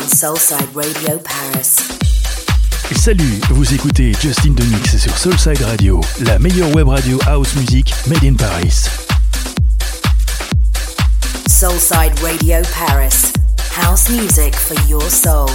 on Soulside Radio Paris. Salut, vous écoutez Justin Demix sur Soulside Radio, la meilleure web radio house music made in Paris. Soulside Radio Paris, house music for your soul.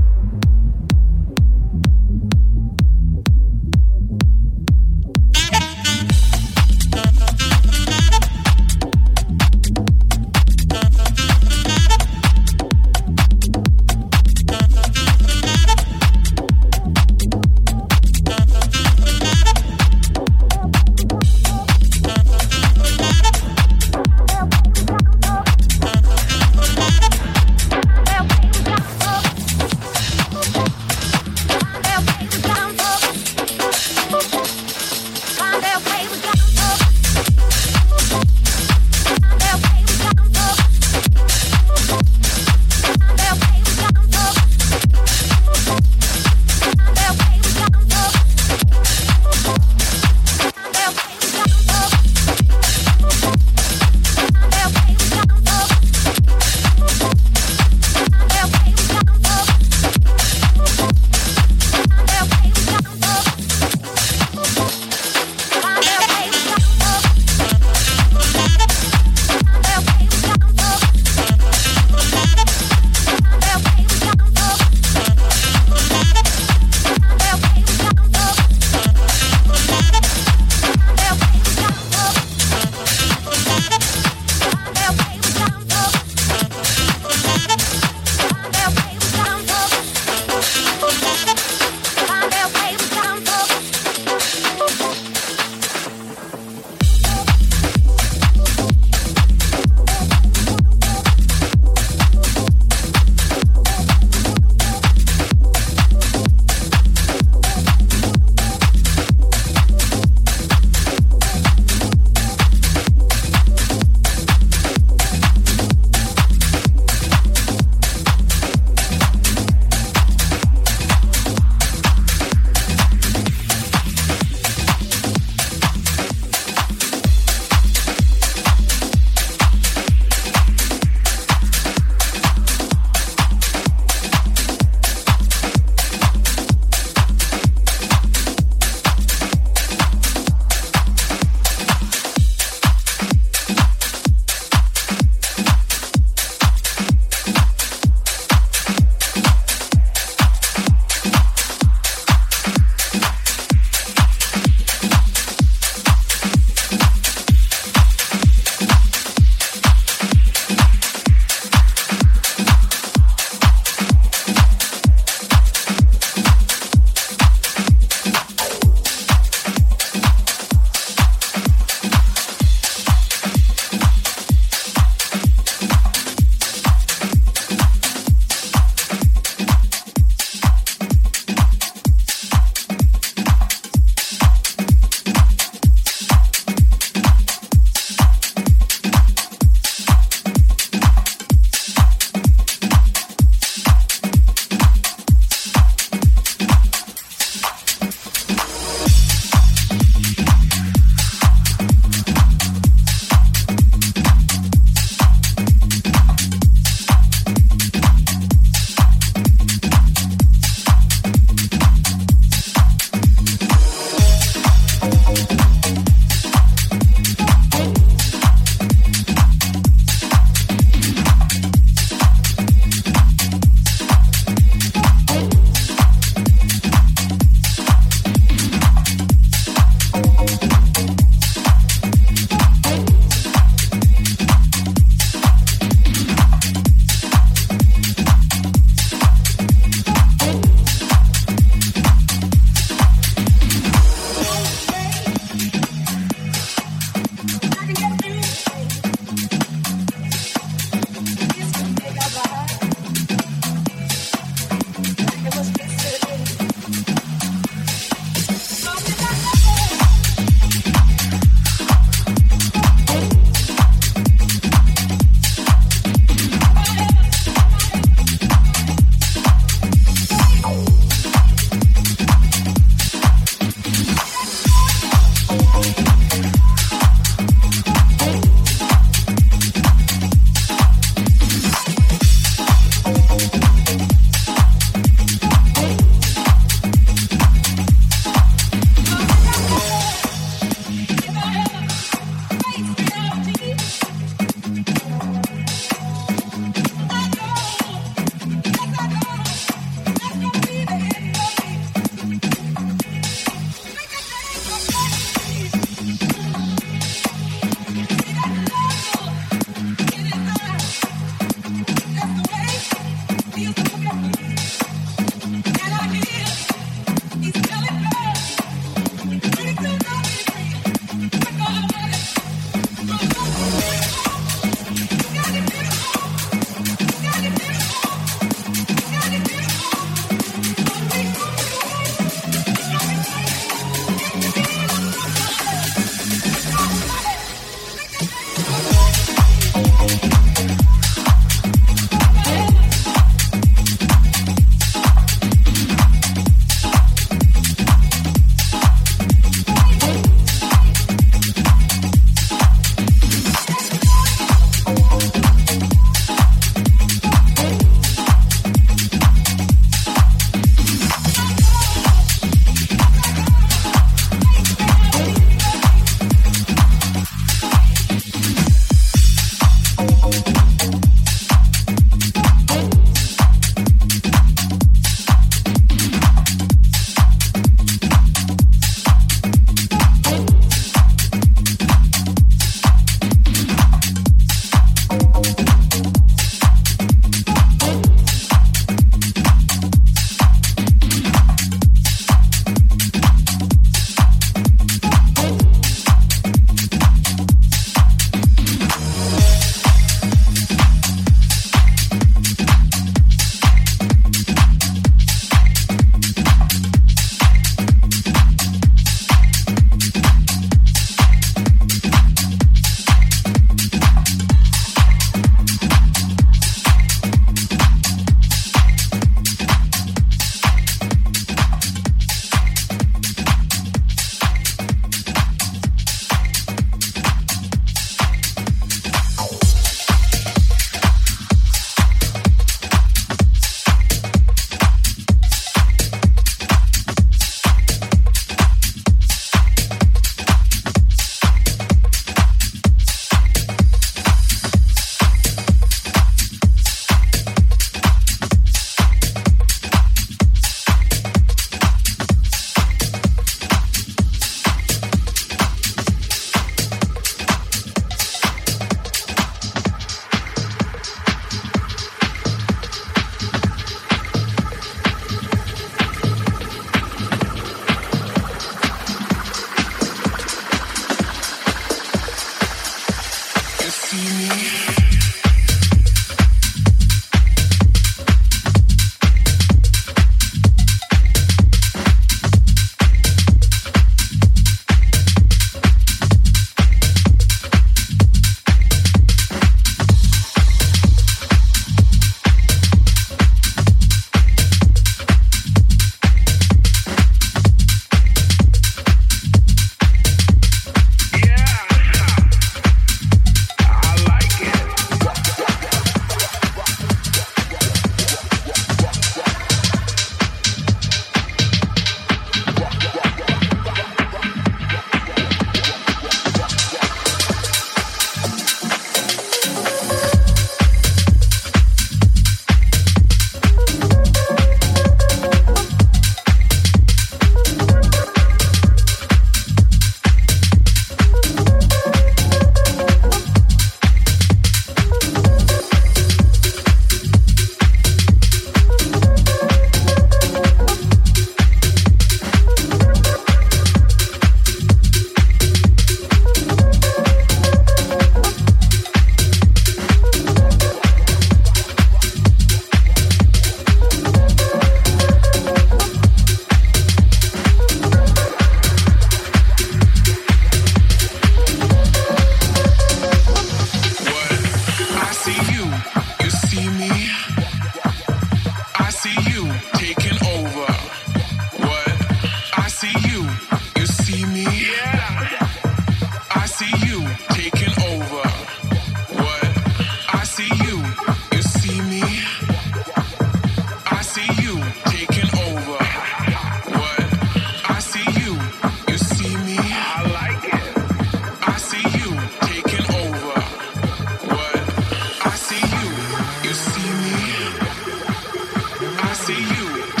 see you.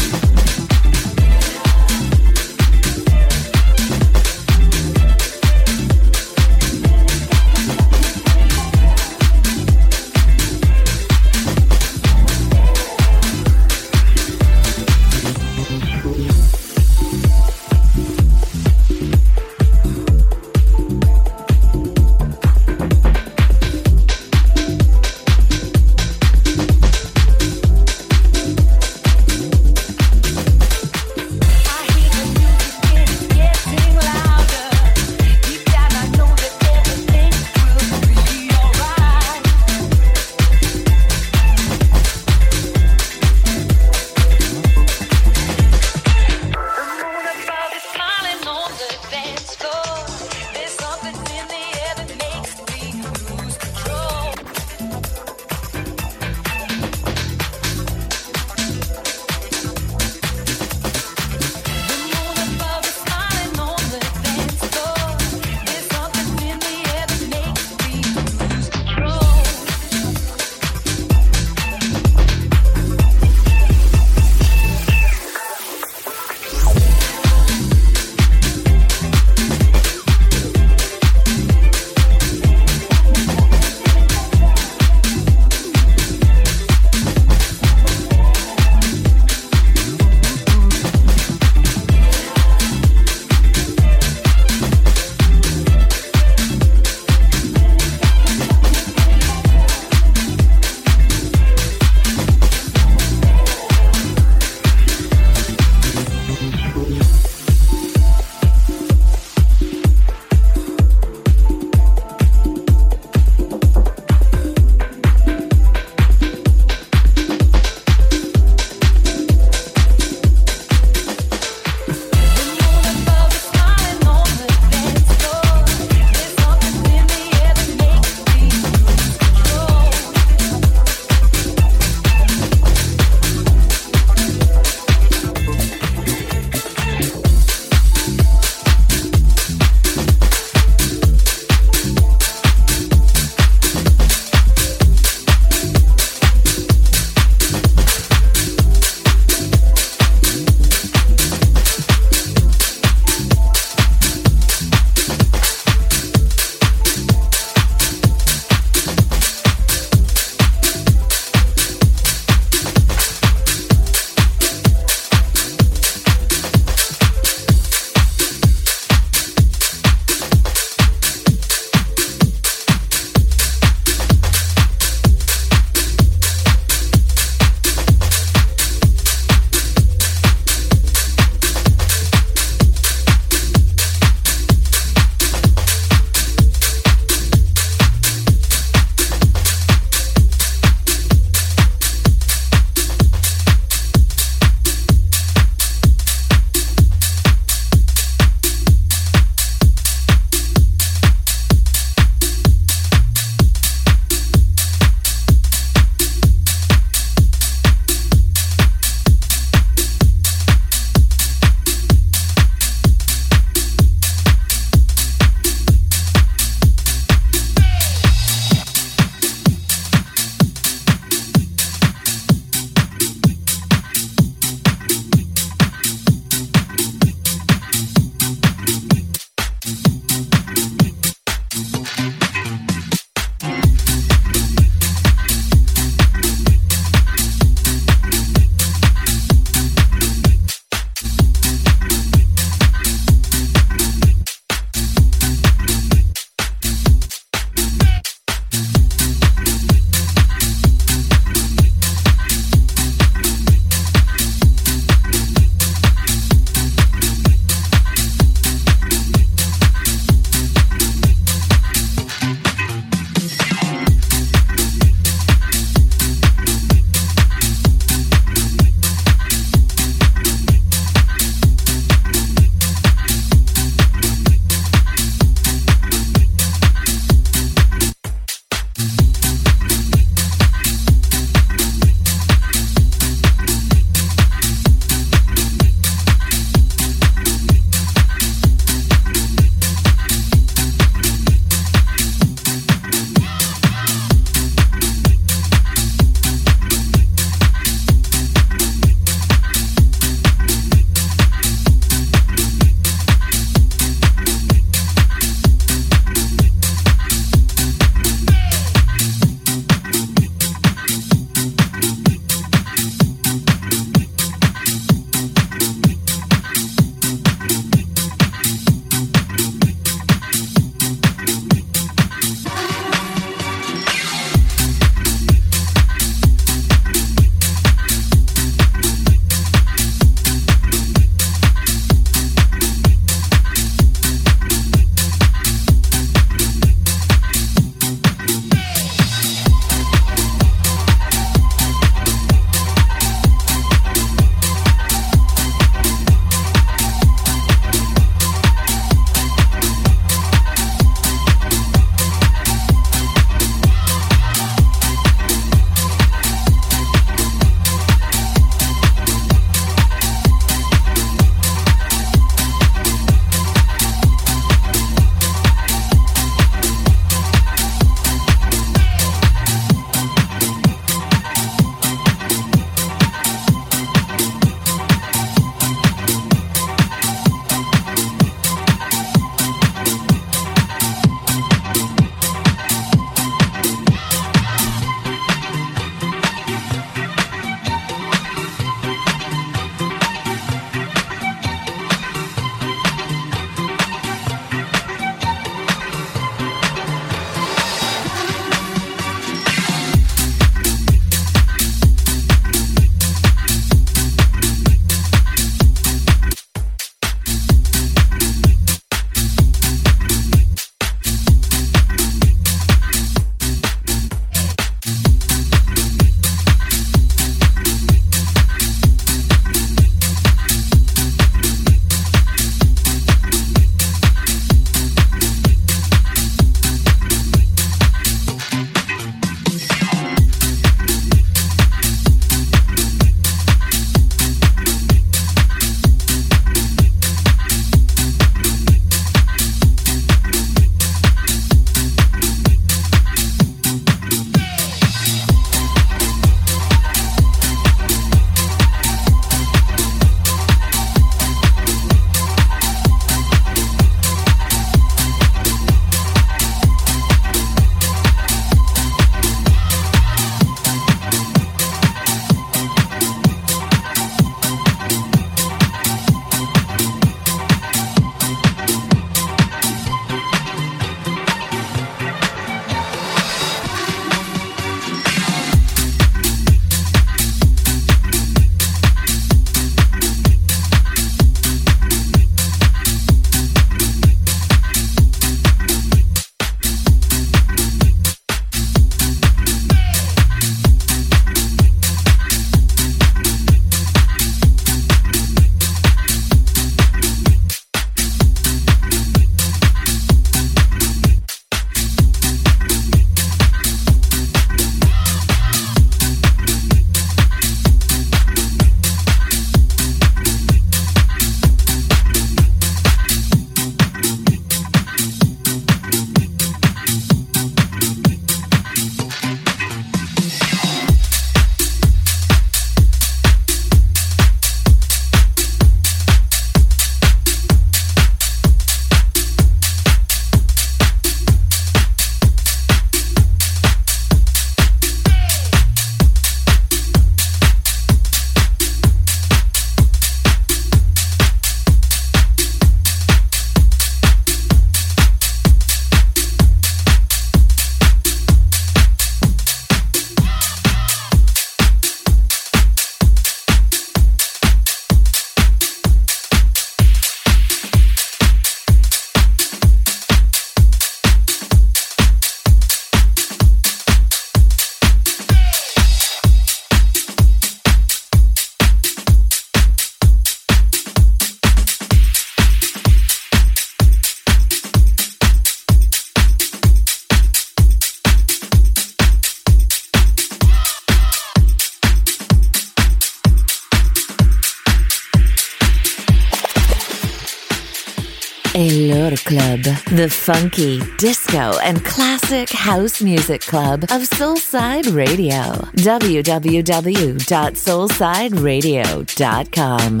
Club, the funky, disco, and classic house music club of Soulside Radio. www.soulsideradio.com.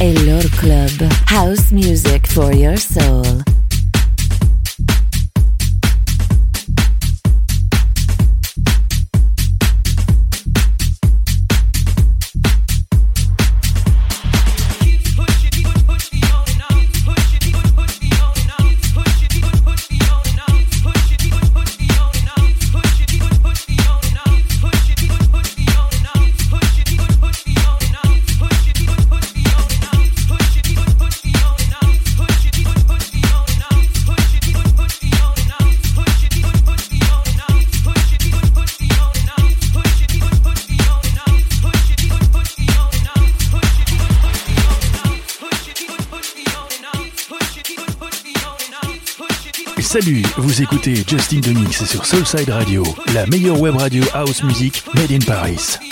Elor Club, house music for your soul. Salut, vous écoutez Justin Demix sur Soulside Radio, la meilleure web radio house music made in Paris.